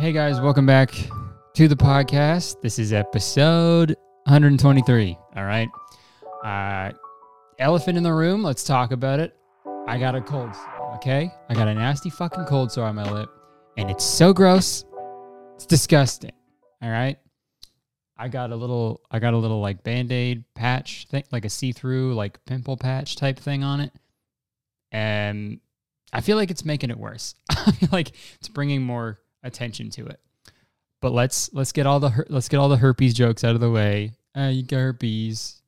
Hey guys, welcome back to the podcast. This is episode 123. All right. Uh, elephant in the room. Let's talk about it. I got a cold okay? I got a nasty fucking cold sore on my lip, and it's so gross. It's disgusting. All right. I got a little, I got a little like band aid patch thing, like a see through, like pimple patch type thing on it. And I feel like it's making it worse. I feel like it's bringing more attention to it. But let's let's get all the her- let's get all the herpes jokes out of the way. Uh, you got herpes.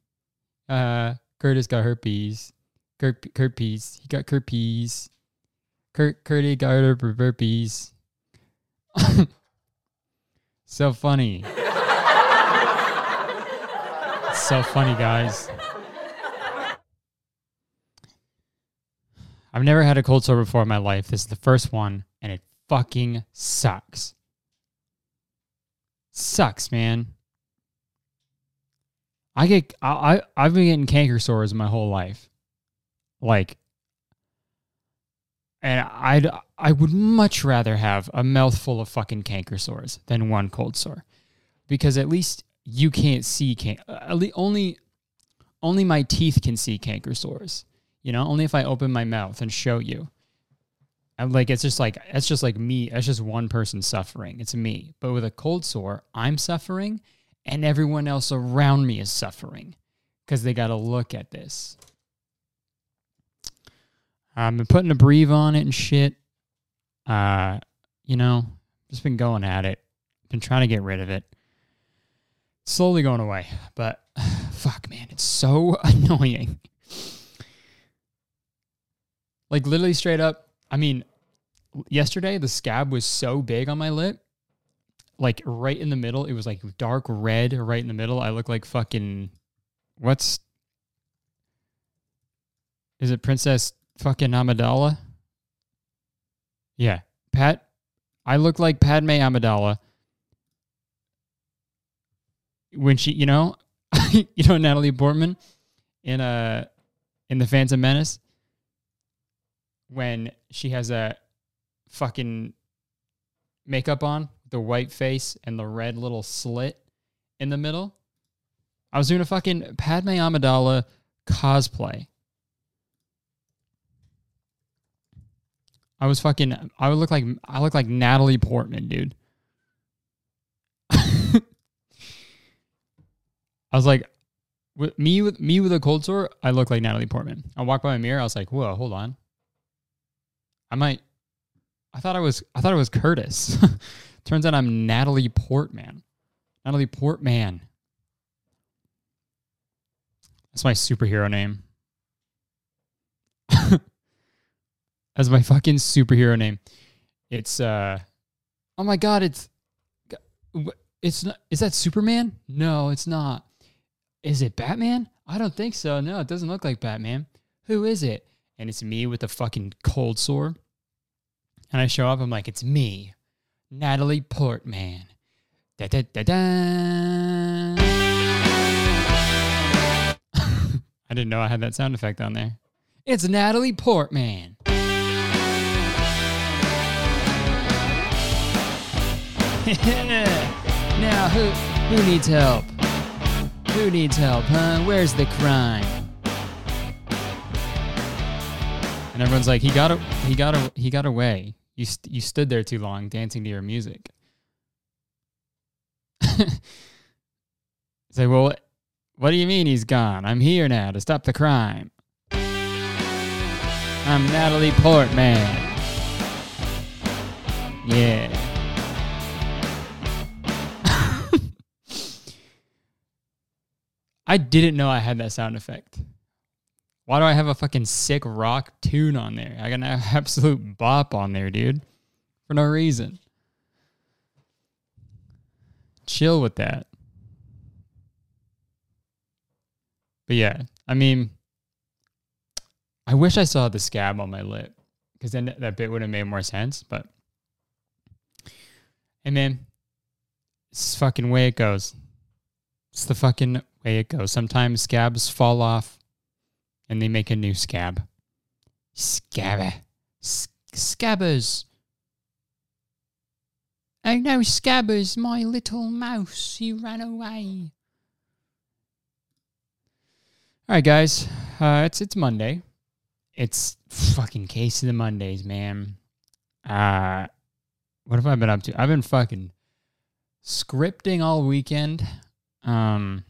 Uh, Curtis got herpes. Kurt herpes. He got herpes. Kurt Curdy got herpes. so funny. so funny, guys. I've never had a cold sore before in my life. This is the first one, and it fucking sucks. Sucks, man. I get I, I I've been getting canker sores my whole life. Like and I'd I would much rather have a mouthful of fucking canker sores than one cold sore. Because at least you can't see can only only my teeth can see canker sores. You know, only if I open my mouth and show you. I'm like it's just like it's just like me. It's just one person suffering. It's me. But with a cold sore, I'm suffering, and everyone else around me is suffering because they got to look at this. I've been putting Abreva on it and shit. Uh, you know, just been going at it. Been trying to get rid of it. Slowly going away, but fuck, man, it's so annoying. Like literally straight up. I mean, yesterday the scab was so big on my lip, like right in the middle. It was like dark red right in the middle. I look like fucking what's is it Princess fucking Amidala? Yeah, Pat. I look like Padme Amidala when she, you know, you know Natalie Portman in a in the Phantom Menace when she has a fucking makeup on, the white face and the red little slit in the middle. I was doing a fucking Padme Amidala cosplay. I was fucking I would look like I look like Natalie Portman, dude. I was like with me with me with a cold sore, I look like Natalie Portman. I walked by my mirror, I was like, whoa, hold on. I might. I thought I was. I thought it was Curtis. Turns out I'm Natalie Portman. Natalie Portman. That's my superhero name. That's my fucking superhero name. It's uh. Oh my god! It's. It's not. Is that Superman? No, it's not. Is it Batman? I don't think so. No, it doesn't look like Batman. Who is it? And it's me with a fucking cold sore. And I show up, I'm like, it's me, Natalie Portman. Da da da da. I didn't know I had that sound effect on there. It's Natalie Portman. now who who needs help? Who needs help, huh? Where's the crime? And everyone's like, he got a, he got a, he got away. You st- you stood there too long dancing to your music. Say, well, what, what do you mean he's gone? I'm here now to stop the crime. I'm Natalie Portman. Yeah. I didn't know I had that sound effect. Why do I have a fucking sick rock tune on there? I got an absolute bop on there, dude. For no reason. Chill with that. But yeah, I mean, I wish I saw the scab on my lip because then that bit would have made more sense. But, and then it's fucking way it goes. It's the fucking way it goes. Sometimes scabs fall off and they make a new scab. Scabber. Scabbers. Oh no, Scabbers, my little mouse, he ran away. All right, guys, uh, it's it's Monday. It's fucking case of the Mondays, man. Uh, what have I been up to? I've been fucking scripting all weekend. Um,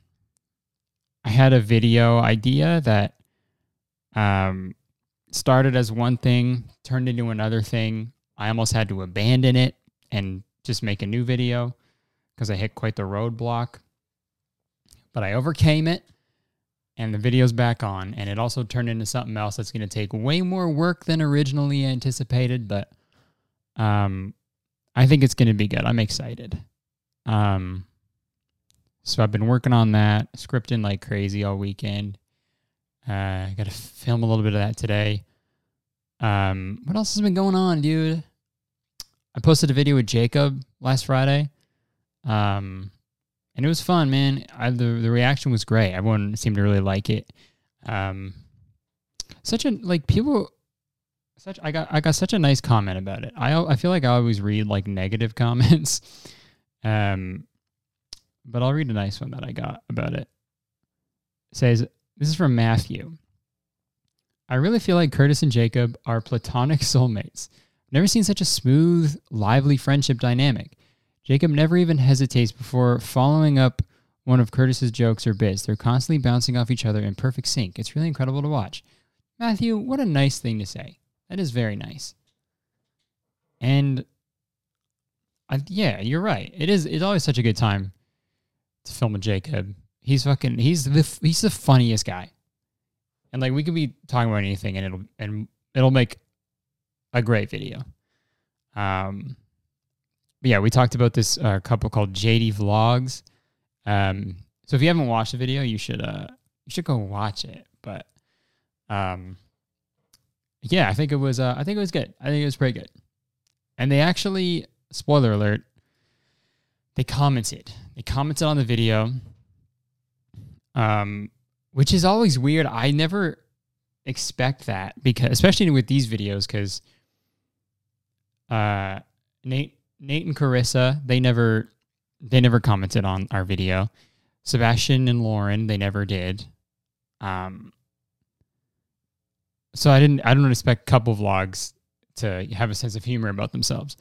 I had a video idea that um started as one thing, turned into another thing. I almost had to abandon it and just make a new video because I hit quite the roadblock. But I overcame it and the video's back on. And it also turned into something else that's going to take way more work than originally anticipated. But um, I think it's going to be good. I'm excited. Um, so I've been working on that, scripting like crazy all weekend. Uh, got to film a little bit of that today. Um, what else has been going on, dude? I posted a video with Jacob last Friday. Um, and it was fun, man. I, the the reaction was great. Everyone seemed to really like it. Um, such a like people. Such I got I got such a nice comment about it. I I feel like I always read like negative comments, um, but I'll read a nice one that I got about it. it says this is from Matthew. I really feel like Curtis and Jacob are platonic soulmates. Never seen such a smooth, lively friendship dynamic. Jacob never even hesitates before following up one of Curtis's jokes or bits. They're constantly bouncing off each other in perfect sync. It's really incredible to watch. Matthew, what a nice thing to say. That is very nice. And I, yeah, you're right. It is. It's always such a good time to film with Jacob. He's fucking. He's the he's the funniest guy. And like we could be talking about anything, and it'll and it'll make a great video. Um, yeah, we talked about this uh, couple called JD Vlogs. Um, so if you haven't watched the video, you should uh you should go watch it. But um, yeah, I think it was uh, I think it was good. I think it was pretty good. And they actually, spoiler alert, they commented. They commented on the video. Um, which is always weird. I never expect that because, especially with these videos, because uh, Nate, Nate and Carissa, they never, they never commented on our video. Sebastian and Lauren, they never did. Um, so I didn't, I don't expect couple vlogs to have a sense of humor about themselves.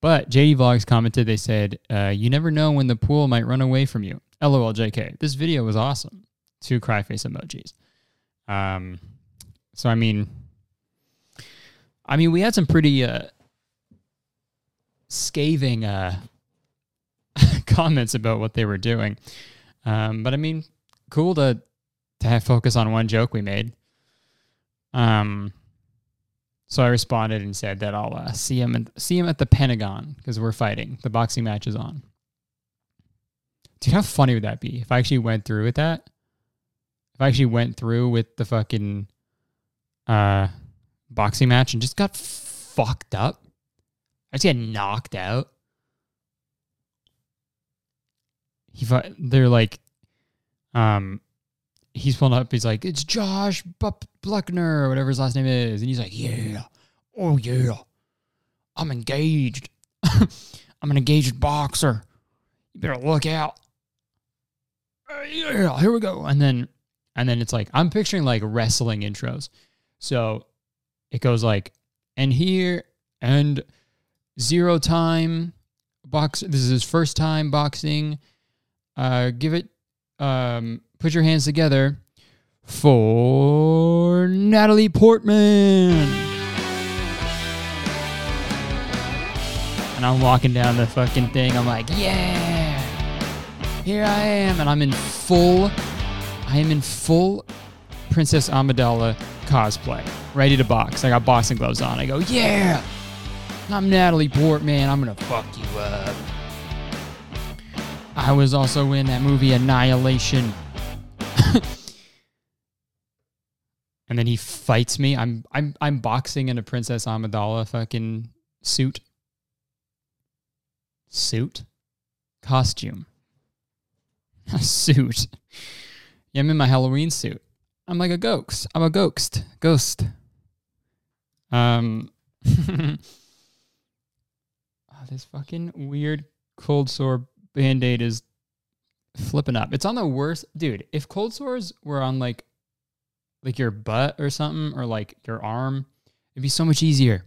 But JD Vlogs commented, they said, uh, "You never know when the pool might run away from you." LOL, JK. This video was awesome two cry face emojis. Um, so I mean, I mean, we had some pretty uh, scathing uh, comments about what they were doing, um, but I mean, cool to to have focus on one joke we made. Um, so I responded and said that I'll uh, see him and see him at the Pentagon because we're fighting. The boxing match is on. Dude, how funny would that be if I actually went through with that? if I actually went through with the fucking uh boxing match and just got fucked up. I just got knocked out. He they're like um he's pulling up, he's like, It's Josh Bluckner, or whatever his last name is. And he's like, Yeah. Oh yeah. I'm engaged. I'm an engaged boxer. You better look out. Yeah, here we go. And then and then it's like, I'm picturing like wrestling intros. So it goes like, and here, and zero time box. This is his first time boxing. Uh, give it, um, put your hands together for Natalie Portman. And I'm walking down the fucking thing. I'm like, yeah, here I am. And I'm in full I am in full Princess Amidala cosplay, ready to box. I got boxing gloves on. I go, yeah, I'm Natalie Portman. I'm gonna fuck you up. I was also in that movie Annihilation. and then he fights me. I'm I'm I'm boxing in a Princess Amidala fucking suit. Suit? Costume. A suit. Yeah, I'm in my Halloween suit. I'm like a ghost. I'm a ghost. Ghost. Um. oh, this fucking weird cold sore band aid is flipping up. It's on the worst, dude. If cold sores were on like, like your butt or something, or like your arm, it'd be so much easier.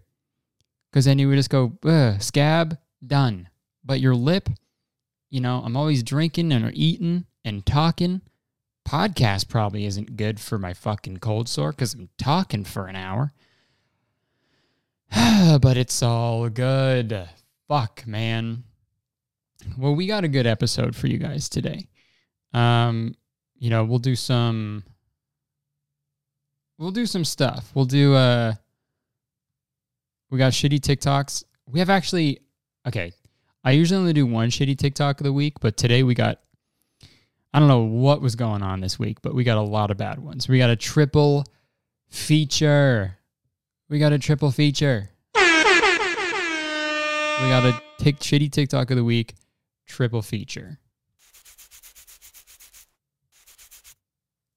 Because then you would just go scab done. But your lip, you know, I'm always drinking and eating and talking. Podcast probably isn't good for my fucking cold sore because I'm talking for an hour. but it's all good. Fuck, man. Well, we got a good episode for you guys today. Um, you know, we'll do some we'll do some stuff. We'll do uh we got shitty TikToks. We have actually okay. I usually only do one shitty TikTok of the week, but today we got I don't know what was going on this week, but we got a lot of bad ones. We got a triple feature. We got a triple feature. We got a tick shitty TikTok of the week, triple feature.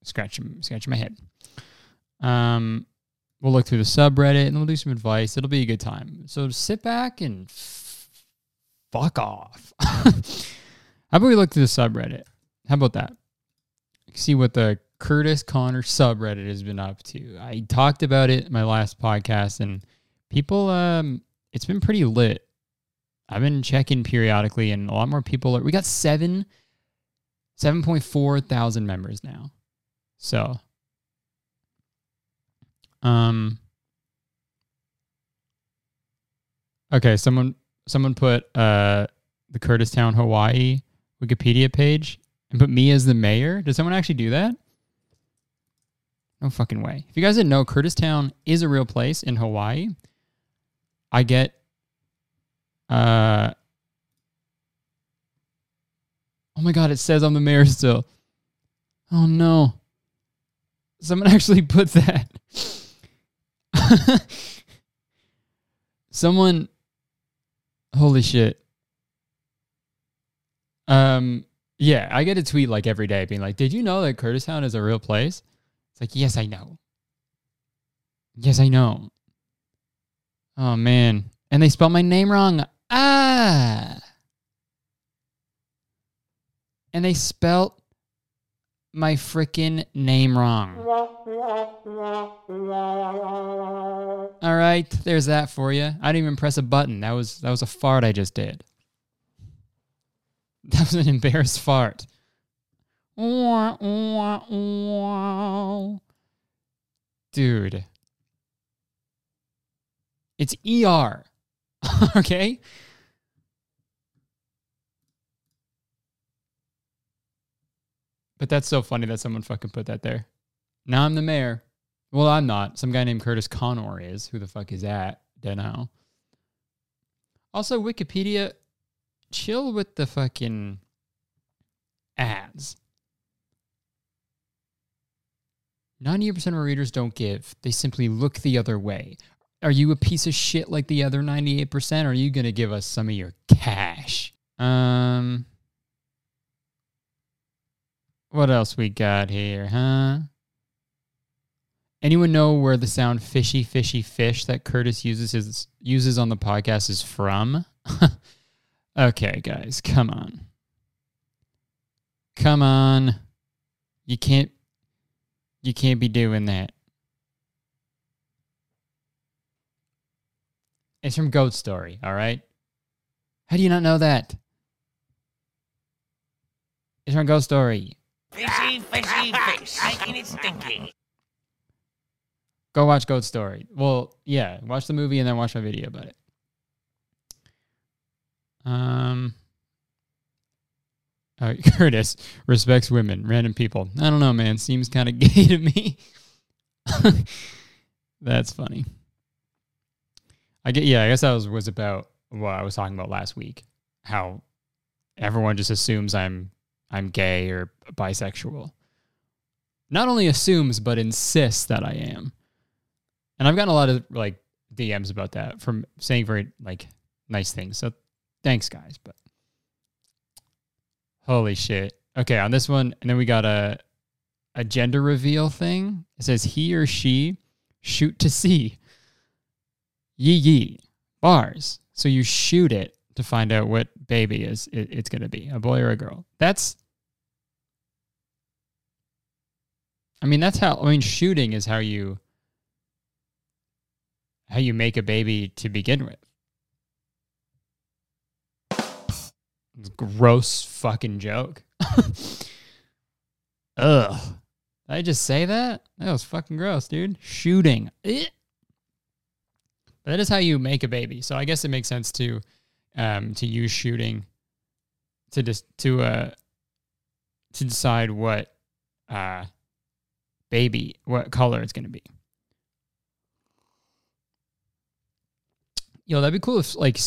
Scratching, scratching my head. Um, we'll look through the subreddit and we'll do some advice. It'll be a good time. So sit back and fuck off. How about we look through the subreddit? How about that? See what the Curtis Connor subreddit has been up to. I talked about it in my last podcast and people um it's been pretty lit. I've been checking periodically and a lot more people are we got 7 7.4 thousand members now. So um Okay, someone someone put uh the Curtistown Hawaii Wikipedia page and put me as the mayor. Did someone actually do that? No fucking way. If you guys didn't know, Curtistown is a real place in Hawaii. I get uh Oh my god, it says I'm the mayor still. Oh no. Someone actually put that. Someone Holy shit. Um yeah, I get a tweet like every day being like, "Did you know that Curtistown is a real place?" It's like, "Yes, I know." Yes, I know. Oh man, and they spelled my name wrong. Ah. And they spelt my freaking name wrong. All right, there's that for you. I didn't even press a button. That was that was a fart I just did. That was an embarrassed fart. Dude. It's ER. okay? But that's so funny that someone fucking put that there. Now I'm the mayor. Well, I'm not. Some guy named Curtis Connor is. Who the fuck is that? Don't know. Also, Wikipedia, chill with the fucking ads. 98% of our readers don't give. They simply look the other way. Are you a piece of shit like the other 98%? Or are you going to give us some of your cash? Um, what else we got here, huh? Anyone know where the sound fishy fishy fish that Curtis uses his uses on the podcast is from? okay, guys, come on. Come on. You can't you can't be doing that. It's from Goat Story, all right? How do you not know that? It's from Goat Story. Fishy, fishy, fish. Making it stinky. Go watch Goat Story. Well, yeah, watch the movie and then watch my video about it. Um, Curtis respects women, random people. I don't know, man. Seems kind of gay to me. That's funny. I get. Yeah, I guess that was was about what I was talking about last week. How everyone just assumes I'm I'm gay or bisexual. Not only assumes, but insists that I am. And I've gotten a lot of like DMs about that from saying very like nice things. So thanks, guys. But holy shit. Okay, on this one, and then we got a a gender reveal thing. It says he or she shoot to see. Yee yee. Bars. So you shoot it to find out what baby is it, it's going to be, a boy or a girl. That's I mean, that's how I mean shooting is how you how you make a baby to begin with. Gross fucking joke. Ugh. Did I just say that? That was fucking gross, dude. Shooting. But that is how you make a baby. So I guess it makes sense to um to use shooting to just to uh to decide what uh baby what color it's going to be. Yo, that'd be cool if like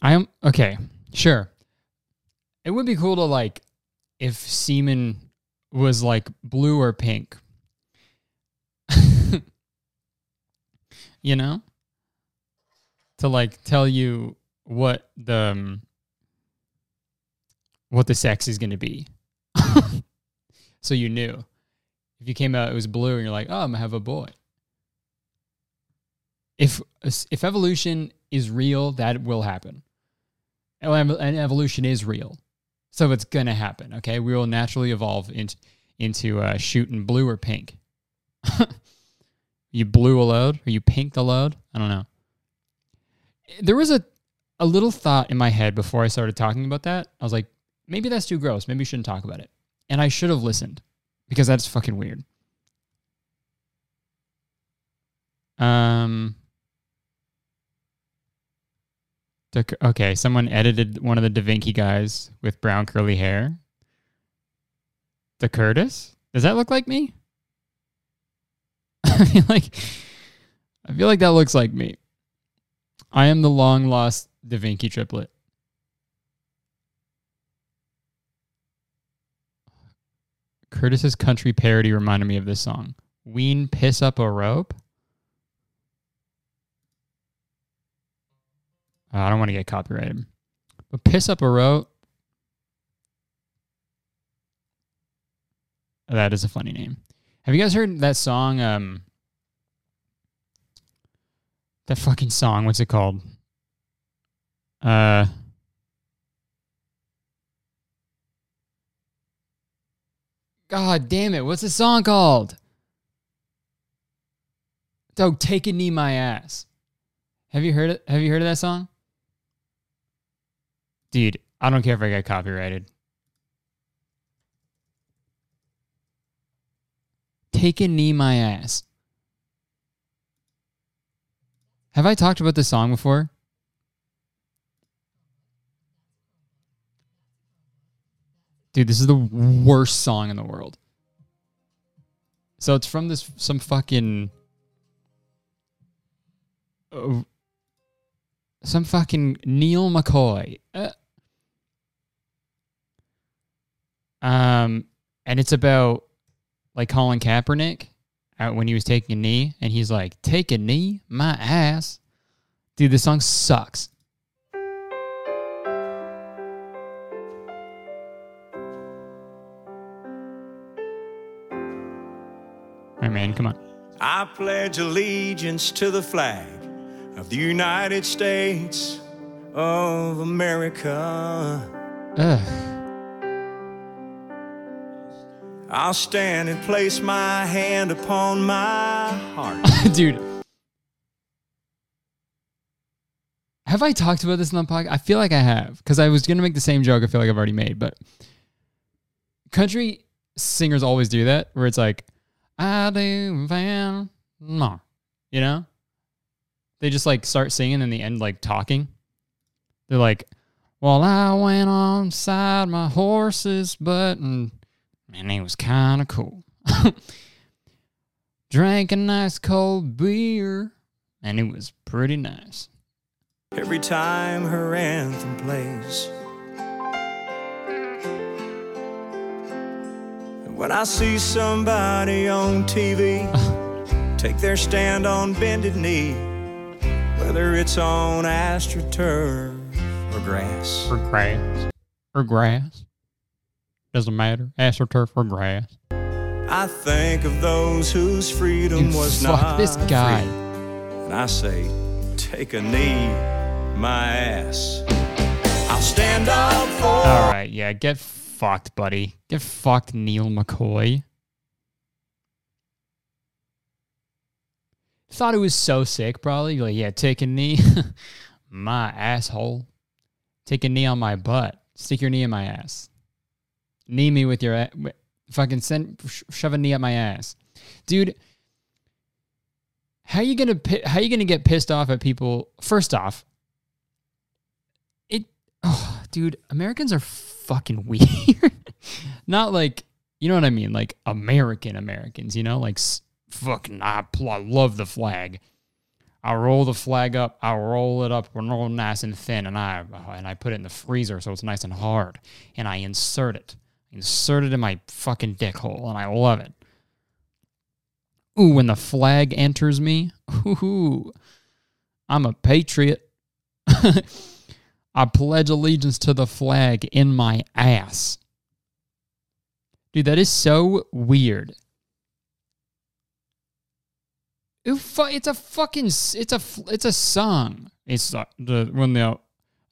I am okay, sure. It would be cool to like if semen was like blue or pink. you know? To like tell you what the um, what the sex is going to be. so you knew. If you came out it was blue and you're like, "Oh, I'm going to have a boy." If if evolution is real, that will happen. And evolution is real. So it's going to happen, okay? We will naturally evolve into into uh, shooting blue or pink. you blue a load or you pink the load? I don't know. There was a a little thought in my head before I started talking about that. I was like, maybe that's too gross. Maybe we shouldn't talk about it. And I should have listened because that's fucking weird. Um. Okay, someone edited one of the Da Vinci guys with brown curly hair. The Curtis? Does that look like me? I feel like I feel like that looks like me. I am the long lost Da Vinci triplet. Curtis's country parody reminded me of this song. Ween piss up a rope. Oh, I don't want to get copyrighted. But piss up a rope. That is a funny name. Have you guys heard that song? Um, that fucking song. What's it called? Uh, God damn it! What's the song called? Oh, take a knee, my ass. Have you heard it? Have you heard of that song? Dude, I don't care if I get copyrighted. Take a knee, my ass. Have I talked about this song before? Dude, this is the worst song in the world. So it's from this some fucking uh, some fucking Neal McCoy. Uh, um, and it's about like Colin Kaepernick out when he was taking a knee, and he's like, "Take a knee, my ass." Dude, this song sucks. Man, come on. I pledge allegiance to the flag of the United States of America. Ugh. I'll stand and place my hand upon my heart. Dude. Have I talked about this in the podcast? I feel like I have because I was going to make the same joke I feel like I've already made, but country singers always do that where it's like, I do van, no. You know? They just like start singing and they end like talking. They're like, well, I went on side my horse's butt and man, he was kind of cool. Drank a nice cold beer, and it was pretty nice. Every time her anthem plays. When I see somebody on TV take their stand on bended knee, whether it's on astroturf or grass. Or grass. Or grass. Doesn't matter. AstroTurf or grass. I think of those whose freedom Dude, was fuck not this guy. free. and I say, take a knee, my ass. I'll stand up for. All right, yeah, get fucked, buddy. Get fucked, Neal McCoy. Thought it was so sick, probably. Like, yeah, take a knee. my asshole. Take a knee on my butt. Stick your knee in my ass. Knee me with your a- wi- fucking send sh- shove a knee up my ass, dude. How you gonna how you gonna get pissed off at people? First off, it, oh, dude, Americans are fucking weird. Not like you know what I mean, like American Americans. You know, like fucking I, pl- I love the flag. I roll the flag up. I roll it up real nice and thin, and I uh, and I put it in the freezer so it's nice and hard. And I insert it, insert it in my fucking dick hole, and I love it. Ooh, when the flag enters me, ooh, I'm a patriot. I pledge allegiance to the flag in my ass. Dude, that is so weird. It's a fucking it's a it's a song. It's the, when the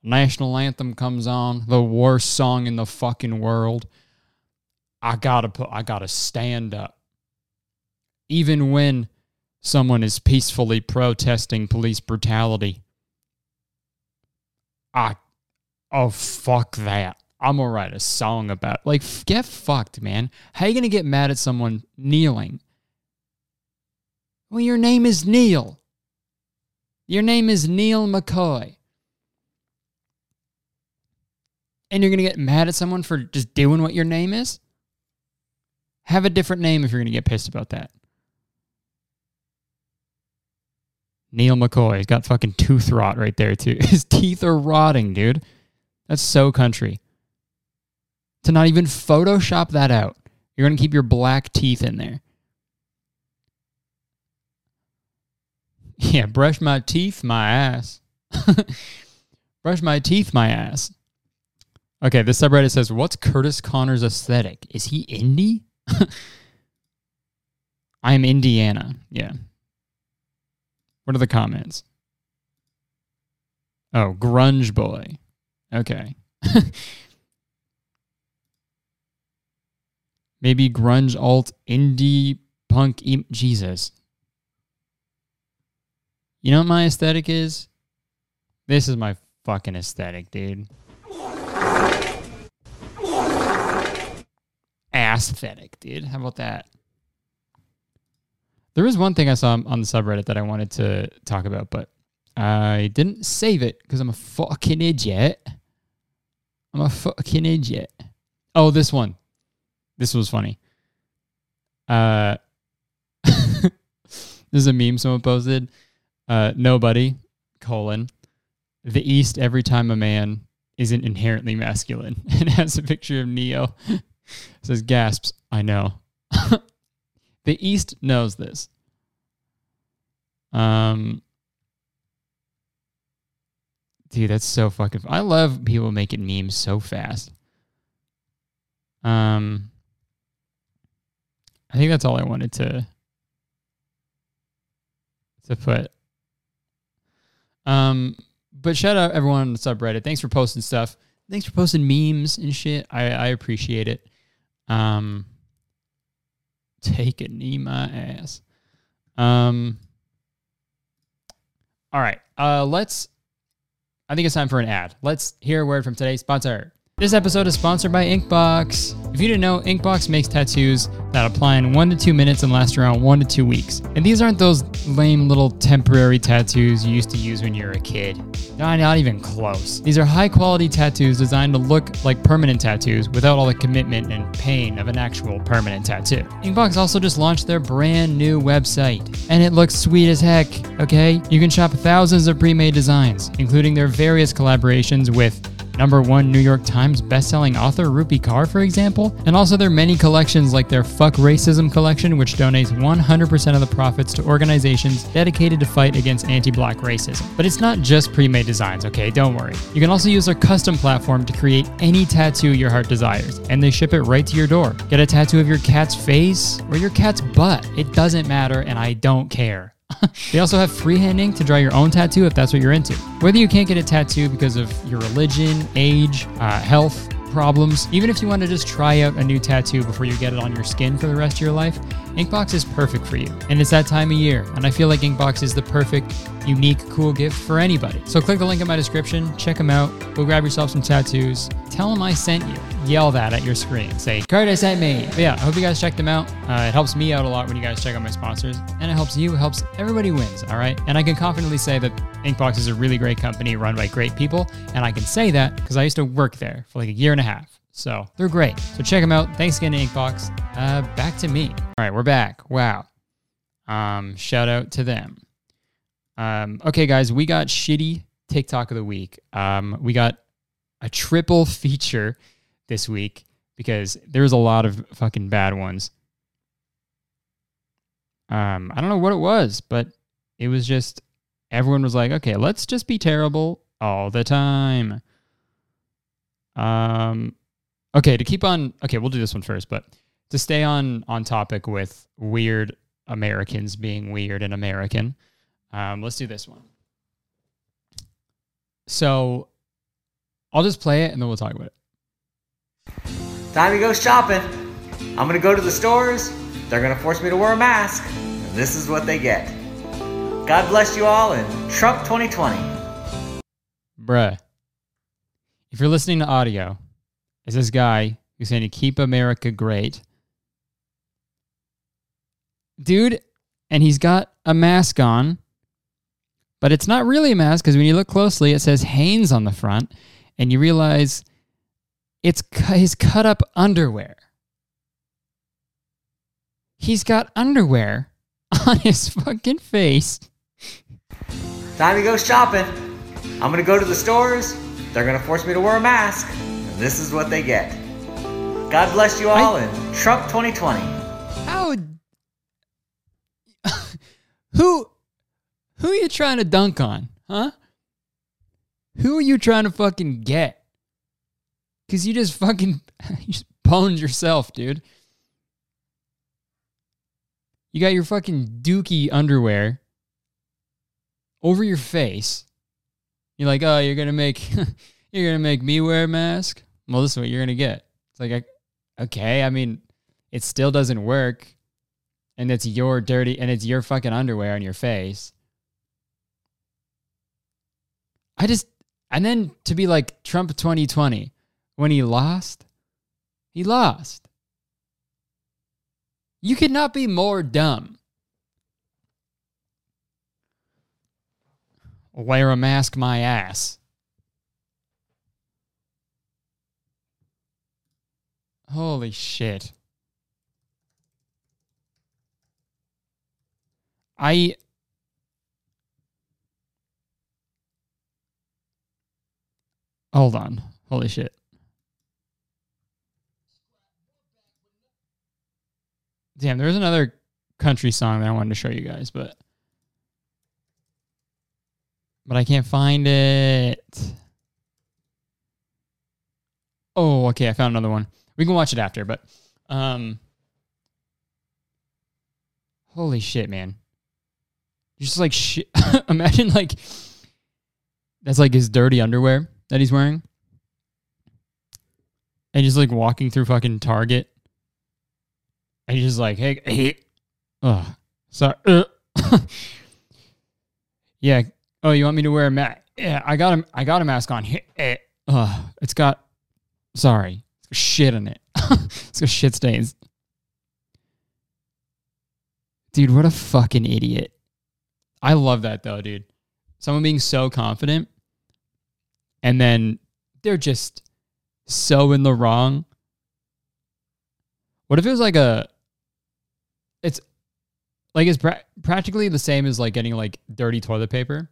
national anthem comes on, the worst song in the fucking world. I gotta put I gotta stand up, even when someone is peacefully protesting police brutality. I oh fuck that. I'm gonna write a song about like get fucked, man. How you gonna get mad at someone kneeling? Well, your name is Neal. Your name is Neal McCoy. And you're gonna get mad at someone for just doing what your name is? Have a different name if you're gonna get pissed about that. Neal McCoy. He's got fucking tooth rot right there, too. His teeth are rotting, dude. That's so country. To not even Photoshop that out. You're going to keep your black teeth in there. Yeah, brush my teeth, my ass. brush my teeth, my ass. Okay, this subreddit says, What's Curtis Connor's aesthetic? Is he indie? I'm Indiana. Yeah. What are the comments? Oh, grunge boy. Okay. Maybe grunge alt indie punk em- Jesus. You know what my aesthetic is? This is my fucking aesthetic, dude. Aesthetic, dude. How about that? There was one thing I saw on the subreddit that I wanted to talk about, but I didn't save it because I'm a fucking idiot. I'm a fucking idiot. Oh, this one. This was funny. Uh, this is a meme someone posted. Uh, nobody, colon, the East every time a man isn't inherently masculine. And has a picture of Neo. Says, gasps, I know. The East knows this. Um, dude, that's so fucking. I love people making memes so fast. Um, I think that's all I wanted to to put. Um, but shout out everyone on the subreddit. Thanks for posting stuff. Thanks for posting memes and shit. I I appreciate it. Um, take a knee, my ass. Um. All right. Uh, let's. I think it's time for an ad. Let's hear a word from today's sponsor. This episode is sponsored by Inkbox. If you didn't know, Inkbox makes tattoos that apply in one to two minutes and last around one to two weeks. And these aren't those lame little temporary tattoos you used to use when you were a kid. Not, not even close. These are high quality tattoos designed to look like permanent tattoos without all the commitment and pain of an actual permanent tattoo. Inkbox also just launched their brand new website, and it looks sweet as heck, okay? You can shop thousands of pre made designs, including their various collaborations with number one New York Times bestselling author Rupi Kaur, for example, and also their many collections like their Fuck Racism collection, which donates 100% of the profits to organizations dedicated to fight against anti black racism. But it's not just pre made designs, okay? Don't worry. You can also use their custom platform to create any tattoo your heart desires, and they ship it right to your door. Get a tattoo of your cat's face or your cat's butt. It doesn't matter, and I don't care. they also have freehand ink to draw your own tattoo if that's what you're into. Whether you can't get a tattoo because of your religion, age, uh, health, problems, even if you want to just try out a new tattoo before you get it on your skin for the rest of your life, Inkbox is perfect for you. And it's that time of year, and I feel like Inkbox is the perfect, unique, cool gift for anybody. So click the link in my description, check them out, go grab yourself some tattoos, tell them I sent you. Yell that at your screen. Say, Curtis sent me. But yeah, I hope you guys check them out. Uh, it helps me out a lot when you guys check out my sponsors, and it helps you, it helps everybody wins, all right? And I can confidently say that Inkbox is a really great company run by great people, and I can say that because I used to work there for like a year and a half. So they're great. So check them out. Thanks again Inkbox. Uh, back to me. All right, we're back. Wow. Um, shout out to them. Um, okay, guys, we got shitty TikTok of the week. Um, we got a triple feature this week because there's a lot of fucking bad ones. Um, I don't know what it was, but it was just everyone was like, okay, let's just be terrible all the time. Um, okay, to keep on, okay, we'll do this one first, but to stay on on topic with weird Americans being weird and American, um, let's do this one. So, I'll just play it and then we'll talk about it. Time to go shopping. I'm gonna go to the stores. They're gonna force me to wear a mask. And this is what they get. God bless you all and Trump 2020. Bruh. If you're listening to audio, is this guy who's saying to keep America great. Dude, and he's got a mask on, but it's not really a mask because when you look closely, it says Hanes on the front, and you realize it's his cut up underwear. He's got underwear on his fucking face. Time to go shopping. I'm gonna go to the stores. They're gonna force me to wear a mask. This is what they get. God bless you all and Trump 2020. How? who? Who are you trying to dunk on, huh? Who are you trying to fucking get? Cause you just fucking you just boned yourself, dude. You got your fucking dookie underwear over your face. You're like, oh, you're gonna make you're gonna make me wear a mask. Well, this is what you're gonna get. It's like, okay, I mean, it still doesn't work, and it's your dirty and it's your fucking underwear on your face. I just and then to be like Trump 2020 when he lost, he lost. You could not be more dumb. Wear a mask, my ass. Holy shit. I Hold on. Holy shit. Damn, there's another country song that I wanted to show you guys, but but I can't find it. Oh, okay, I found another one. We can watch it after, but um Holy shit, man. Just like shit. Imagine like that's like his dirty underwear that he's wearing. And he's like walking through fucking Target. And he's just like, hey, hey. Oh, sorry. Uh. yeah. Oh, you want me to wear a mask? Yeah, I got a, I got a mask on. Hey, eh. Uh, it's got, sorry, shit in it. it's got shit stains. Dude, what a fucking idiot. I love that though, dude. Someone being so confident and then they're just so in the wrong. What if it was like a it's like it's pra- practically the same as like getting like dirty toilet paper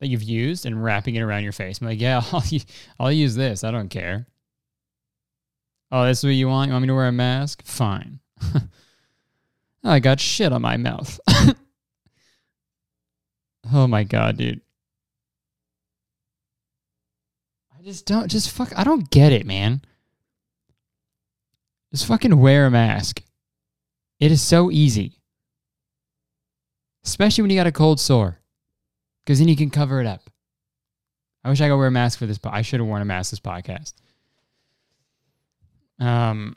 that you've used and wrapping it around your face. I'm like, yeah, I'll, I'll use this. I don't care. Oh, this is what you want? You want me to wear a mask? Fine. I got shit on my mouth. oh my god, dude. I just don't just fuck I don't get it, man. Just fucking wear a mask. It is so easy. especially when you got a cold sore, because then you can cover it up. I wish I could wear a mask for this, but I should have worn a mask this podcast. Um.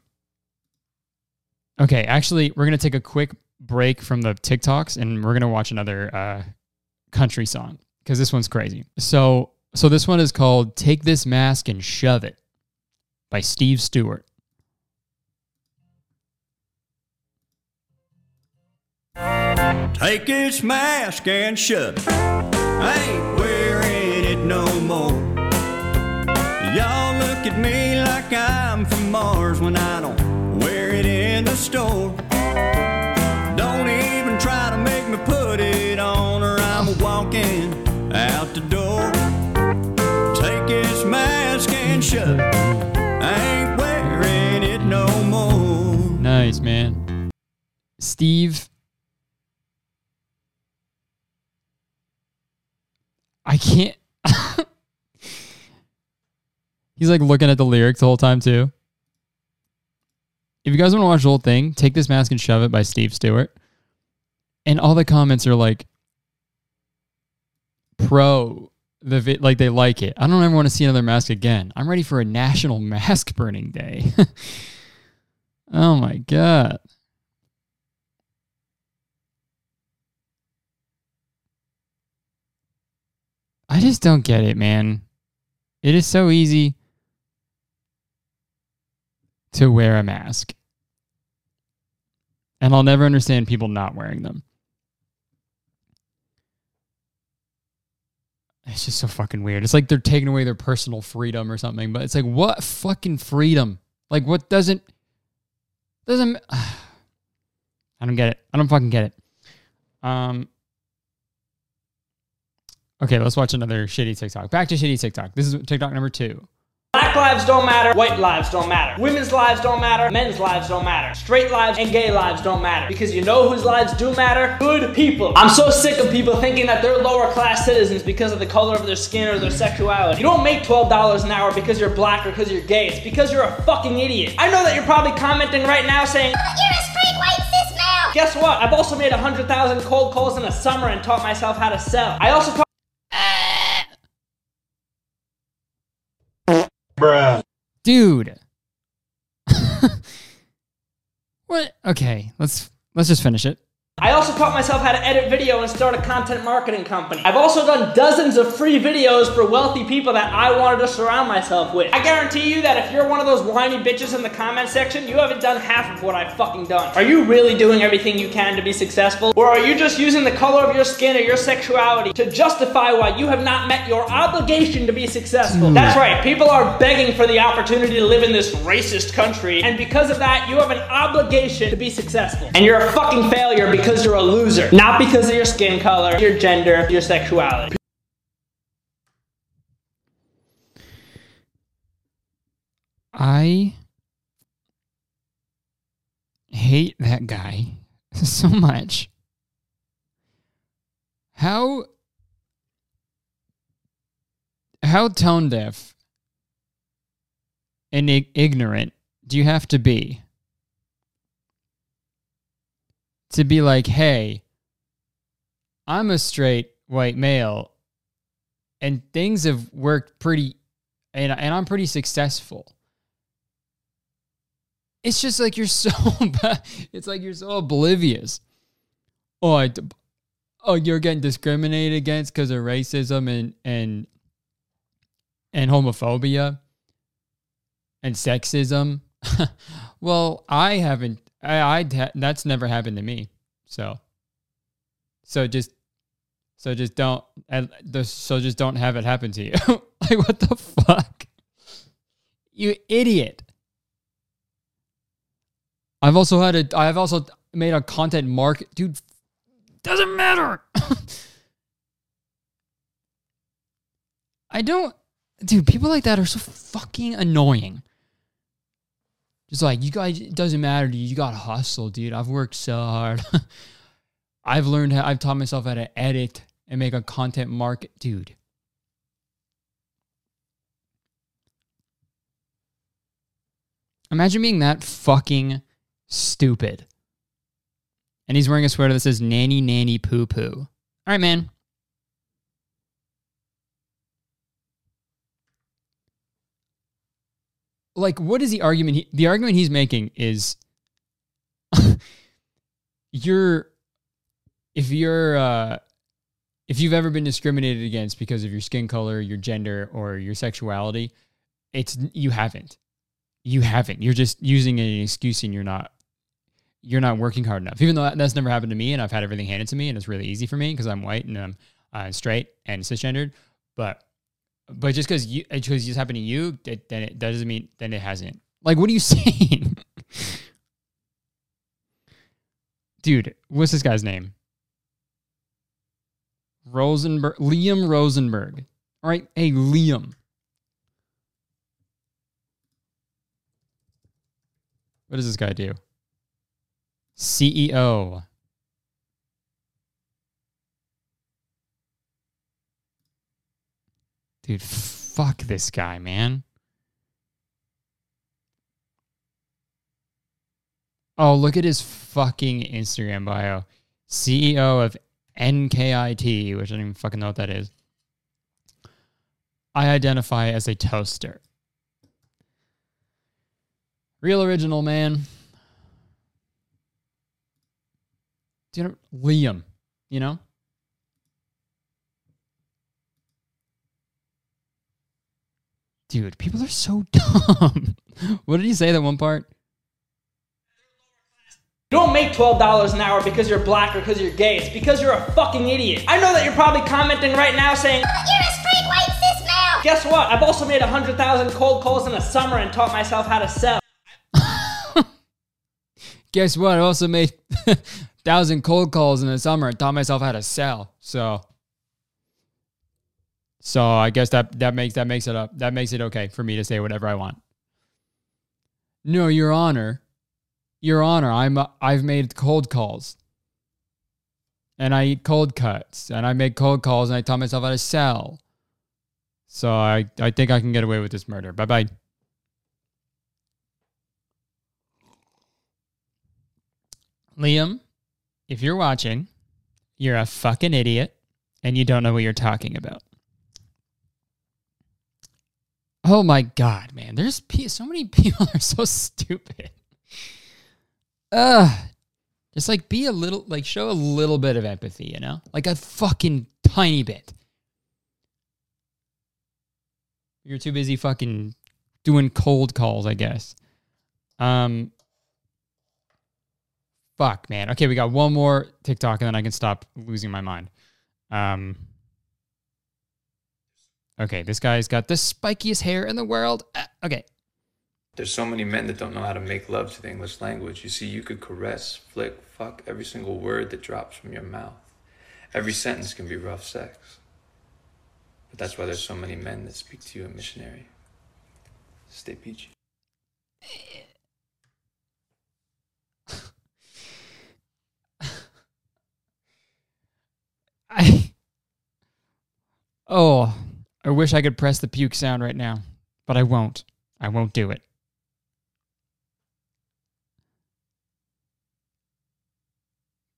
Okay, actually, we're gonna take a quick break from the TikToks, and we're gonna watch another uh, country song because this one's crazy. So, so this one is called "Take This Mask and Shove It" by Steve Stewart. Take this mask and shove it. I ain't wearing it no more. Y'all at me like I'm from Mars when I don't wear it in the store. Don't even try to make me put it on or I'm walking out the door. Take mask and more. Nice, man. Steve. I can't. He's like looking at the lyrics the whole time, too. If you guys want to watch the whole thing, take this mask and shove it by Steve Stewart. And all the comments are like pro the vi- like they like it. I don't ever want to see another mask again. I'm ready for a national mask burning day. oh my god. I just don't get it, man. It is so easy to wear a mask. And I'll never understand people not wearing them. It's just so fucking weird. It's like they're taking away their personal freedom or something, but it's like what fucking freedom? Like what doesn't doesn't I don't get it. I don't fucking get it. Um Okay, let's watch another shitty TikTok. Back to shitty TikTok. This is TikTok number 2. Black lives don't matter, white lives don't matter. Women's lives don't matter, men's lives don't matter. Straight lives and gay lives don't matter. Because you know whose lives do matter? Good people. I'm so sick of people thinking that they're lower class citizens because of the color of their skin or their sexuality. You don't make $12 an hour because you're black or because you're gay. It's because you're a fucking idiot. I know that you're probably commenting right now saying, You're a straight white cis male. Guess what? I've also made 100,000 cold calls in a summer and taught myself how to sell. I also taught Dude. what? Okay, let's let's just finish it. I also taught myself how to edit video and start a content marketing company. I've also done dozens of free videos for wealthy people that I wanted to surround myself with. I guarantee you that if you're one of those whiny bitches in the comment section, you haven't done half of what I've fucking done. Are you really doing everything you can to be successful? Or are you just using the color of your skin or your sexuality to justify why you have not met your obligation to be successful? Mm. That's right, people are begging for the opportunity to live in this racist country, and because of that, you have an obligation to be successful. And you're a fucking failure because you're a loser, not because of your skin color, your gender, your sexuality. I hate that guy so much. How how tone deaf and ignorant do you have to be to be like, "Hey, I'm a straight white male and things have worked pretty and and I'm pretty successful." it's just like you're so. It's like you're so oblivious. Oh, I, oh, you're getting discriminated against because of racism and and and homophobia and sexism. well, I haven't. I, I that's never happened to me. So, so just, so just don't. So just don't have it happen to you. like what the fuck, you idiot. I've also had a I've also made a content market dude doesn't matter. I don't dude, people like that are so fucking annoying. Just like you guys it doesn't matter, dude. You gotta hustle, dude. I've worked so hard. I've learned how I've taught myself how to edit and make a content market dude. Imagine being that fucking stupid And he's wearing a sweater that says nanny nanny poo poo. All right, man. Like, what is the argument? He, the argument he's making is you're if you're uh if you've ever been discriminated against because of your skin color, your gender, or your sexuality, it's you haven't. You haven't. You're just using an excuse and you're not you're not working hard enough. Even though that- that's never happened to me and I've had everything handed to me and it's really easy for me because I'm white and I'm uh, straight and cisgendered. But but just because you because it's happened to you, that, then it doesn't mean then it hasn't. Like, what are you saying, dude? What's this guy's name? Rosenberg, Liam Rosenberg. All right, hey Liam. What does this guy do? CEO. Dude, fuck this guy, man. Oh, look at his fucking Instagram bio. CEO of NKIT, which I don't even fucking know what that is. I identify as a toaster. Real original, man. Liam? You know? Dude, people are so dumb. what did he say that one part? You don't make $12 an hour because you're black or because you're gay. It's because you're a fucking idiot. I know that you're probably commenting right now saying, You're a straight white cis male. guess what? I've also made 100,000 cold calls in a summer and taught myself how to sell. Guess what? I also made thousand cold calls in the summer and taught myself how to sell. So So I guess that that makes that makes it up. That makes it okay for me to say whatever I want. No, your honor. Your honor, I'm I've made cold calls. And I eat cold cuts and I make cold calls and I taught myself how to sell. So I I think I can get away with this murder. Bye-bye. Liam, if you're watching, you're a fucking idiot and you don't know what you're talking about. Oh my god, man. There's so many people are so stupid. Ugh. Just like be a little like show a little bit of empathy, you know? Like a fucking tiny bit. You're too busy fucking doing cold calls, I guess. Um Fuck, man. Okay, we got one more TikTok and then I can stop losing my mind. Um Okay, this guy's got the spikiest hair in the world. Uh, okay. There's so many men that don't know how to make love to the English language. You see, you could caress, flick, fuck every single word that drops from your mouth. Every sentence can be rough sex. But that's why there's so many men that speak to you in missionary. Stay peachy. I Oh, I wish I could press the puke sound right now, but I won't. I won't do it.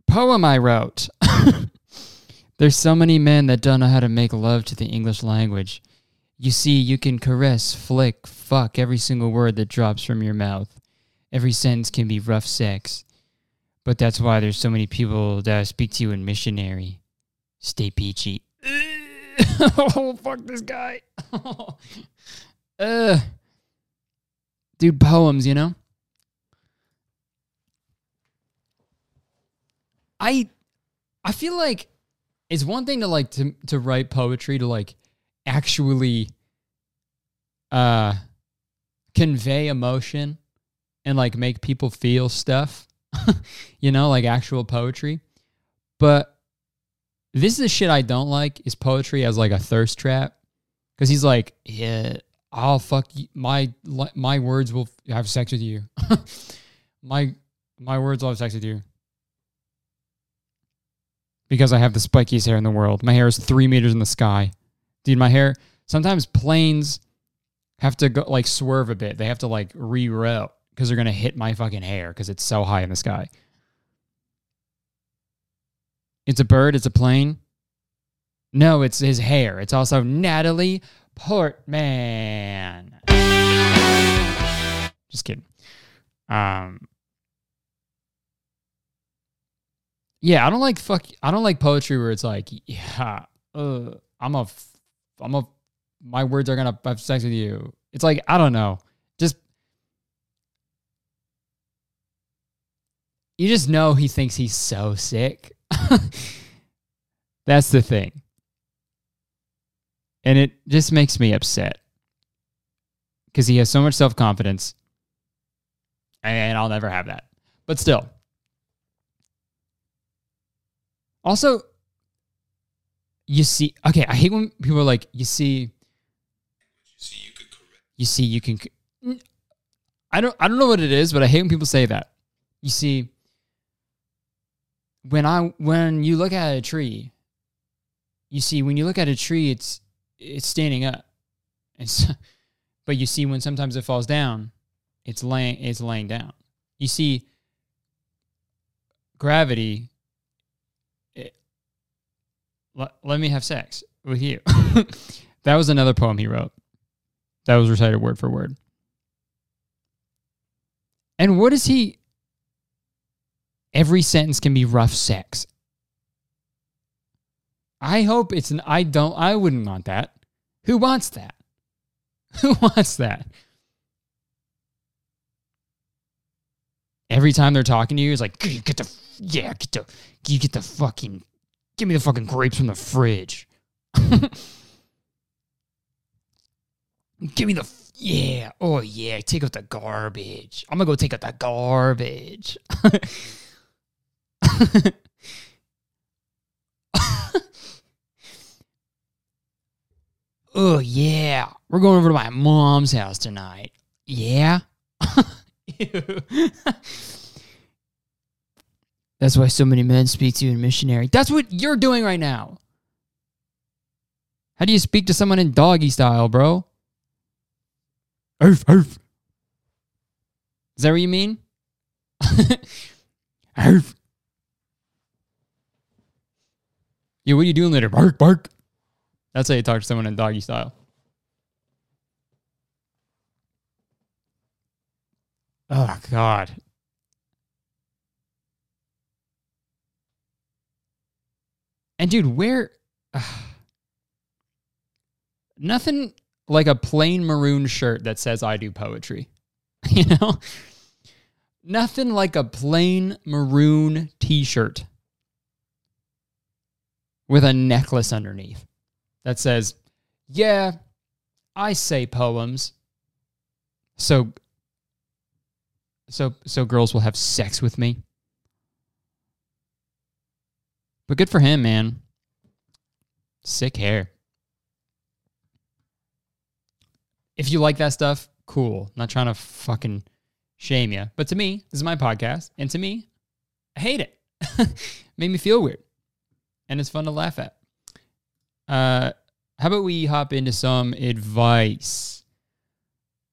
Poem I wrote. There's so many men that don't know how to make love to the English language. You see, you can caress, flick, fuck every single word that drops from your mouth. Every sentence can be rough sex. But that's why there's so many people that speak to you in missionary. Stay peachy. oh, fuck this guy. uh, dude, poems, you know? I I feel like it's one thing to like to to write poetry to like actually uh convey emotion and like make people feel stuff. you know, like actual poetry. But this is the shit I don't like is poetry as like a thirst trap. Cause he's like, yeah, I'll fuck you. My my words will have sex with you. my my words will have sex with you. Because I have the spikiest hair in the world. My hair is three meters in the sky. Dude, my hair sometimes planes have to go like swerve a bit. They have to like reroute because they're gonna hit my fucking hair because it's so high in the sky. It's a bird. It's a plane. No, it's his hair. It's also Natalie Portman. Just kidding. Um. Yeah, I don't like fuck. I don't like poetry where it's like, yeah, uh, I'm a, I'm a, my words are gonna have sex with you. It's like I don't know. Just you just know he thinks he's so sick. That's the thing. And it just makes me upset because he has so much self confidence, and I'll never have that. But still. Also, you see, okay, I hate when people are like, you see, you see, you can. I don't, I don't know what it is, but I hate when people say that. You see, when I when you look at a tree, you see when you look at a tree, it's it's standing up. It's but you see when sometimes it falls down, it's laying it's laying down. You see gravity eh, it, let, let me have sex with you. that was another poem he wrote. That was recited word for word. And what is he every sentence can be rough sex. I hope it's an I don't I wouldn't want that. Who wants that? Who wants that? Every time they're talking to you, it's like get the yeah, get the you get the fucking give me the fucking grapes from the fridge. give me the yeah, oh yeah, take out the garbage. I'm gonna go take out the garbage. oh yeah, we're going over to my mom's house tonight. Yeah. That's why so many men speak to you in missionary. That's what you're doing right now. How do you speak to someone in doggy style, bro? Arf, arf. Is that what you mean? arf. Yeah, what are you doing later? Bark, bark. That's how you talk to someone in doggy style. Oh, God. And dude, where. Uh, nothing like a plain maroon shirt that says I do poetry. You know? Nothing like a plain maroon t shirt with a necklace underneath that says, Yeah, I say poems. So so so girls will have sex with me. But good for him, man. Sick hair. If you like that stuff, cool. Not trying to fucking shame you. But to me, this is my podcast. And to me, I hate it. Made me feel weird. And it's fun to laugh at. Uh, how about we hop into some advice?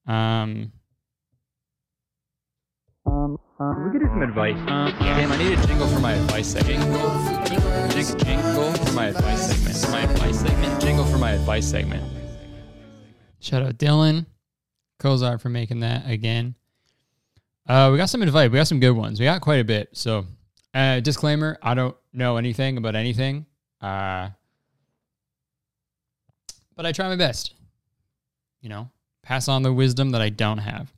Um, um, um, we could do some advice. Um, damn, I need a jingle for my advice segment. Jingle, jingle, jingle for my advice segment. My advice segment. Jingle for my advice segment. Shout out Dylan, Kozar for making that again. Uh, we got some advice. We got some good ones. We got quite a bit. So, uh, disclaimer: I don't know anything about anything. Uh, but I try my best. You know, pass on the wisdom that I don't have.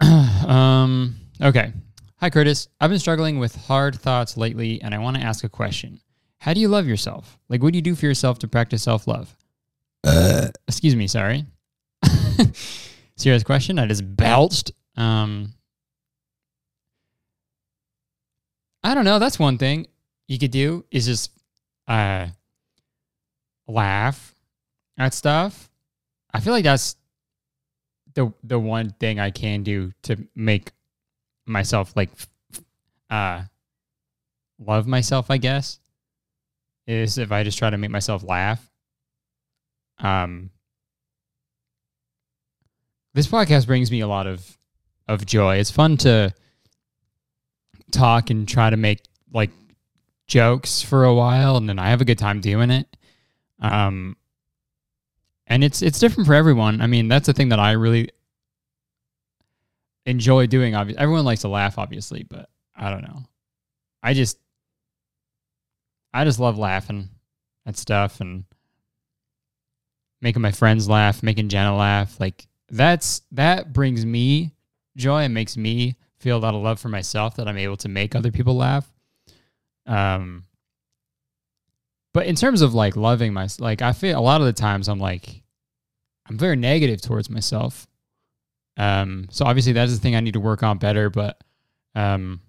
um, okay. Hi, Curtis. I've been struggling with hard thoughts lately, and I want to ask a question. How do you love yourself? Like, what do you do for yourself to practice self love? Uh. Excuse me, sorry. Serious question. I just belched. Um, I don't know. That's one thing you could do is just uh, laugh at stuff. I feel like that's the the one thing I can do to make myself like uh love myself, I guess, is if I just try to make myself laugh. Um this podcast brings me a lot of of joy. It's fun to talk and try to make like jokes for a while and then I have a good time doing it. Um and it's it's different for everyone. I mean, that's the thing that I really enjoy doing. Obviously, everyone likes to laugh, obviously, but I don't know. I just I just love laughing at stuff and making my friends laugh, making Jenna laugh. Like that's that brings me joy and makes me feel a lot of love for myself that I'm able to make other people laugh. Um but in terms of like loving my like I feel a lot of the times I'm like I'm very negative towards myself. Um so obviously that's the thing I need to work on better, but um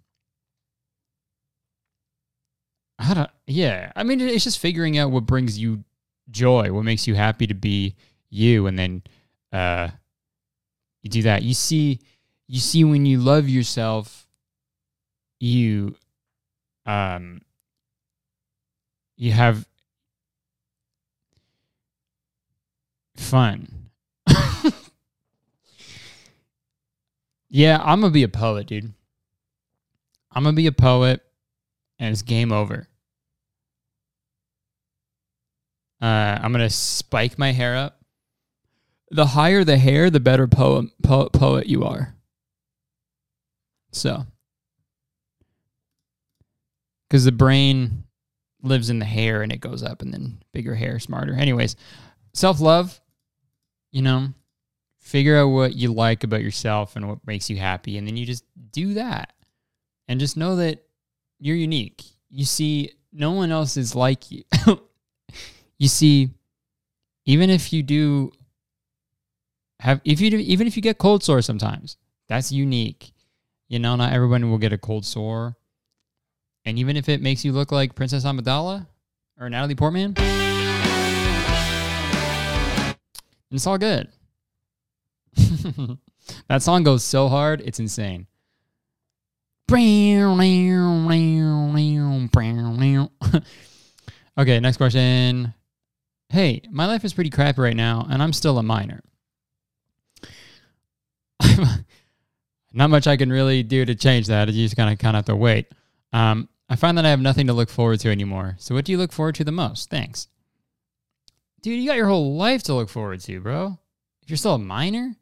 I don't yeah, I mean it's just figuring out what brings you joy, what makes you happy to be you and then uh you do that. You see you see when you love yourself you um you have fun. yeah, I'm gonna be a poet, dude. I'm gonna be a poet, and it's game over. Uh, I'm gonna spike my hair up. The higher the hair, the better poet poet, poet you are. So, because the brain lives in the hair and it goes up, and then bigger hair, smarter. Anyways, self love. You know, figure out what you like about yourself and what makes you happy, and then you just do that, and just know that you're unique. You see, no one else is like you. you see, even if you do have, if you do, even if you get cold sore sometimes, that's unique. You know, not everyone will get a cold sore. And even if it makes you look like Princess Amidala or Natalie Portman, it's all good. that song goes so hard, it's insane. okay, next question. Hey, my life is pretty crappy right now, and I'm still a minor. Not much I can really do to change that. You just kind of kind of have to wait. Um, I find that I have nothing to look forward to anymore. So, what do you look forward to the most? Thanks, dude. You got your whole life to look forward to, bro. If you're still a minor,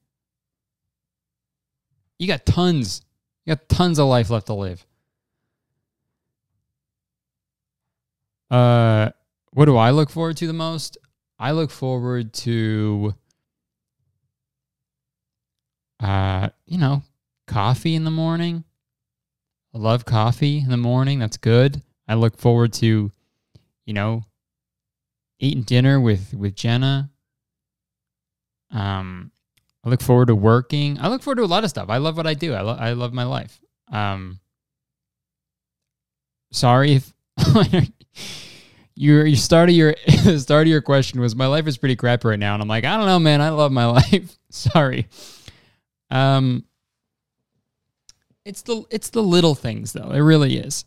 you got tons. You got tons of life left to live. Uh, what do I look forward to the most? I look forward to, uh, you know, coffee in the morning. I love coffee in the morning. That's good. I look forward to, you know, eating dinner with with Jenna. Um, I look forward to working. I look forward to a lot of stuff. I love what I do. I, lo- I love my life. Um, sorry if you your you started your start of your question was my life is pretty crap right now, and I'm like I don't know, man. I love my life. sorry. Um, it's the it's the little things though. It really is.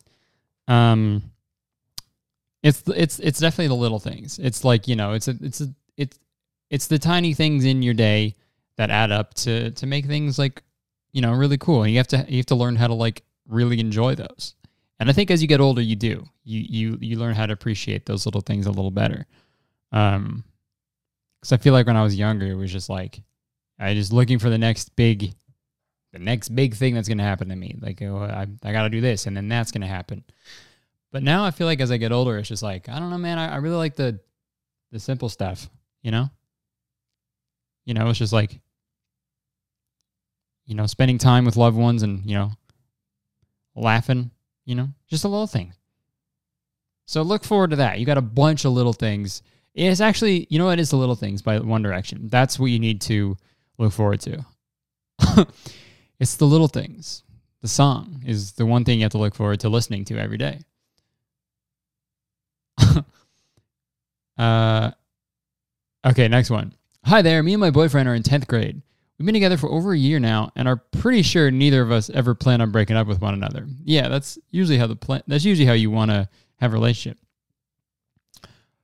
Um, it's it's it's definitely the little things. It's like you know, it's a it's a it's it's the tiny things in your day that add up to to make things like you know really cool. And you have to you have to learn how to like really enjoy those. And I think as you get older, you do. You you you learn how to appreciate those little things a little better. Um, because I feel like when I was younger, it was just like I just looking for the next big, the next big thing that's gonna happen to me. Like oh, I I got to do this, and then that's gonna happen. But now I feel like as I get older, it's just like I don't know, man. I, I really like the the simple stuff. You know. You know, it's just like you know, spending time with loved ones and you know, laughing. You know, just a little thing. So look forward to that. You got a bunch of little things. It's actually, you know what? It's the little things by One Direction. That's what you need to look forward to. it's the little things. The song is the one thing you have to look forward to listening to every day. uh, okay, next one. Hi there. Me and my boyfriend are in 10th grade. We've been together for over a year now and are pretty sure neither of us ever plan on breaking up with one another. Yeah, that's usually how the plan that's usually how you want to have a relationship.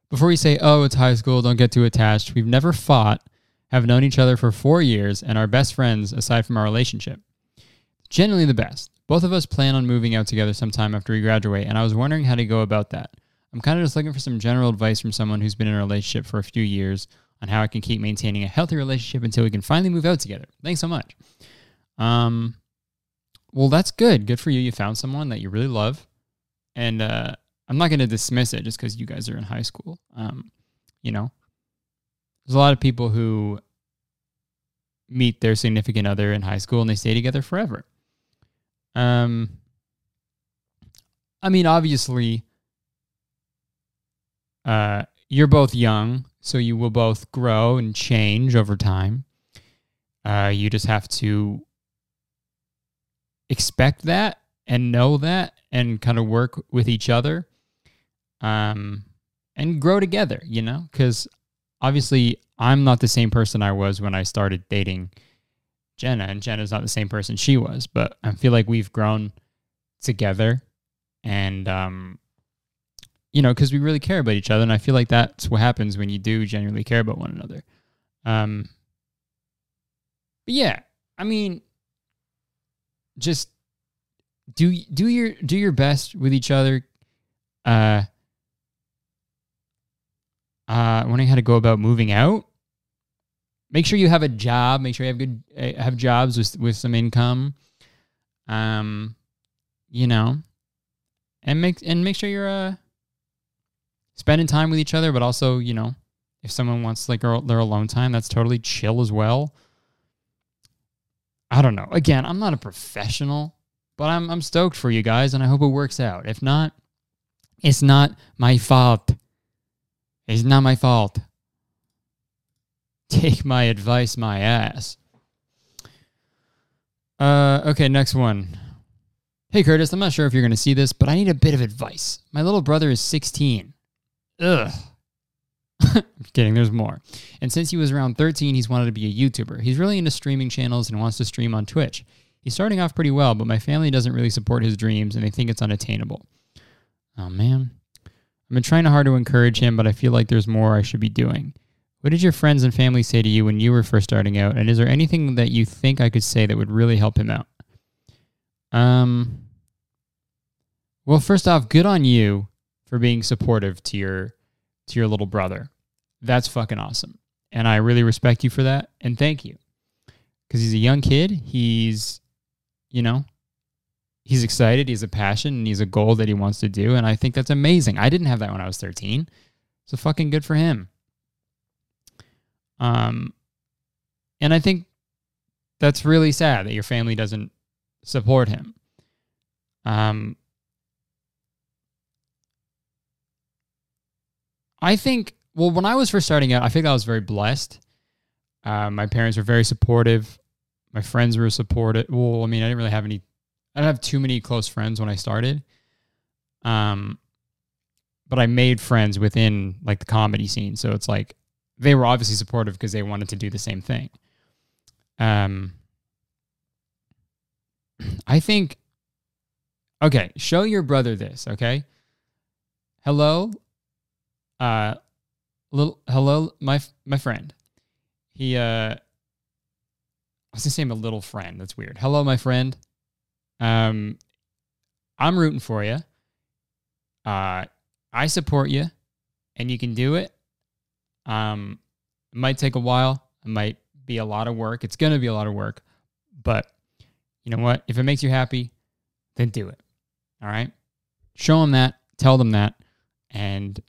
Before you say, "Oh, it's high school, don't get too attached." We've never fought, have known each other for 4 years and are best friends aside from our relationship. Genuinely the best. Both of us plan on moving out together sometime after we graduate, and I was wondering how to go about that. I'm kind of just looking for some general advice from someone who's been in a relationship for a few years on how I can keep maintaining a healthy relationship until we can finally move out together. Thanks so much. Um, well, that's good. Good for you. You found someone that you really love, and uh, I'm not going to dismiss it just because you guys are in high school. Um, you know, there's a lot of people who meet their significant other in high school and they stay together forever. Um, I mean, obviously, uh, you're both young, so you will both grow and change over time. Uh, you just have to expect that and know that and kind of work with each other um, and grow together, you know? Because obviously, I'm not the same person I was when I started dating Jenna, and Jenna's not the same person she was, but I feel like we've grown together and, um, you know, because we really care about each other. And I feel like that's what happens when you do genuinely care about one another. Um, but yeah, I mean, just do do your do your best with each other. Uh, uh, wondering how to go about moving out. Make sure you have a job. Make sure you have good uh, have jobs with with some income. Um, you know, and make and make sure you're uh spending time with each other, but also you know, if someone wants like their their alone time, that's totally chill as well. I don't know. Again, I'm not a professional, but I'm I'm stoked for you guys, and I hope it works out. If not, it's not my fault. It's not my fault. Take my advice, my ass. Uh, okay, next one. Hey, Curtis, I'm not sure if you're going to see this, but I need a bit of advice. My little brother is 16. Ugh. I'm kidding, there's more. And since he was around 13, he's wanted to be a YouTuber. He's really into streaming channels and wants to stream on Twitch. He's starting off pretty well, but my family doesn't really support his dreams and they think it's unattainable. Oh, man. I've been trying hard to encourage him, but I feel like there's more I should be doing. What did your friends and family say to you when you were first starting out? And is there anything that you think I could say that would really help him out? Um Well, first off, good on you for being supportive to your to your little brother. That's fucking awesome. And I really respect you for that and thank you. Cuz he's a young kid, he's you know, he's excited, he has a passion, and he's a goal that he wants to do. And I think that's amazing. I didn't have that when I was 13. So fucking good for him. Um, and I think that's really sad that your family doesn't support him. Um, I think, well, when I was first starting out, I think I was very blessed. Uh, my parents were very supportive. My friends were supportive. Well, I mean, I didn't really have any I don't have too many close friends when I started. Um, but I made friends within like the comedy scene, so it's like they were obviously supportive because they wanted to do the same thing. Um, I think. Okay, show your brother this. Okay. Hello. Uh, little hello, my my friend. He uh. I was gonna say little friend. That's weird. Hello, my friend. Um, I'm rooting for you. Uh, I support you, and you can do it. Um, it might take a while. It might be a lot of work. It's going to be a lot of work, but you know what? If it makes you happy, then do it. All right. Show them that. Tell them that, and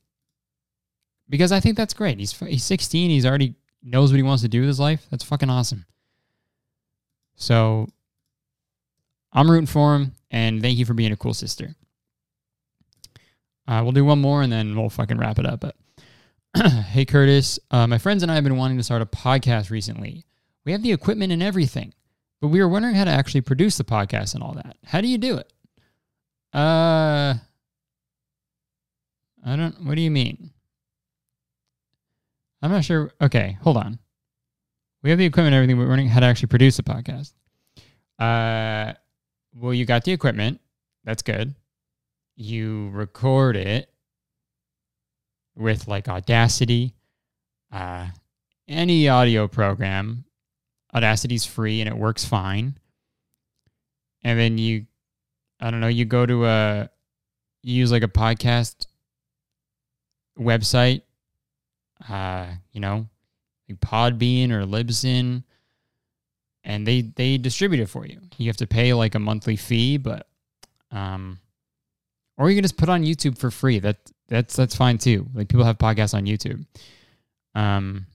because I think that's great. He's he's 16. He's already knows what he wants to do with his life. That's fucking awesome. So I'm rooting for him, and thank you for being a cool sister. Uh, we'll do one more, and then we'll fucking wrap it up. But hey, Curtis, uh, my friends and I have been wanting to start a podcast recently. We have the equipment and everything, but we were wondering how to actually produce the podcast and all that. How do you do it? Uh, I don't. What do you mean? I'm not sure. Okay, hold on. We have the equipment and everything. But we're wondering how to actually produce a podcast. Uh, well, you got the equipment. That's good. You record it with like Audacity, uh, any audio program. Audacity's free and it works fine. And then you I don't know, you go to a you use like a podcast website, uh, you know, like Podbean or Libsyn, and they they distribute it for you. You have to pay like a monthly fee, but um, or you can just put on YouTube for free. That that's that's fine too. Like people have podcasts on YouTube. Um,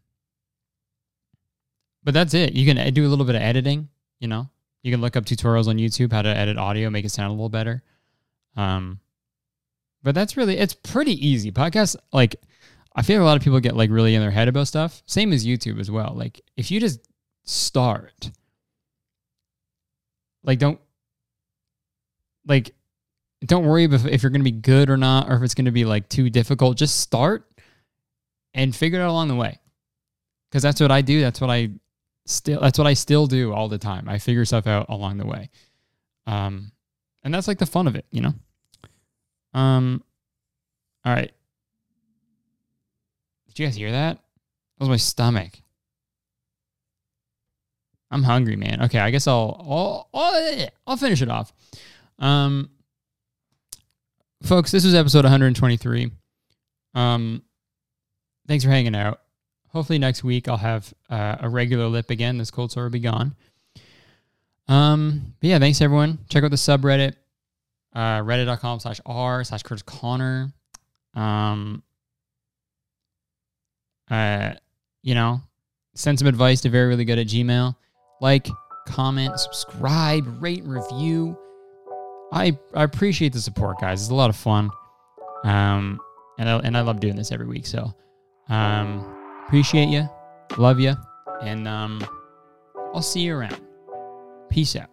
but that's it. You can do a little bit of editing. You know, you can look up tutorials on YouTube how to edit audio, make it sound a little better. Um, but that's really it's pretty easy. Podcasts like I feel a lot of people get like really in their head about stuff. Same as YouTube as well. Like if you just start, like don't like don't worry if, if you're going to be good or not or if it's going to be like too difficult. Just start and figure it out along the way. Because that's what i do. That's what i still that's what i still do all the time. I figure stuff out along the way. Um and that's like the fun of it you know? Um all right. Did you guys hear that? That was my stomach. I'm hungry man. Okay i guess i'll i'll i'll, I'll finish it off. Um folks, this was episode 123. Um, thanks for hanging out. Hopefully next week I'll have uh, a regular lip again. This cold sore will be gone. Um, but yeah, thanks everyone. Check out the subreddit, uh, reddit.com slash r slash Curtis Conner. Um, uh, you know, send some advice to very really good at Gmail. Like, comment, subscribe, rate, review. I I appreciate the support, guys. It's a lot of fun, um, and I, and I love doing this every week. So, um, appreciate you, love you, and um, I'll see you around. Peace out.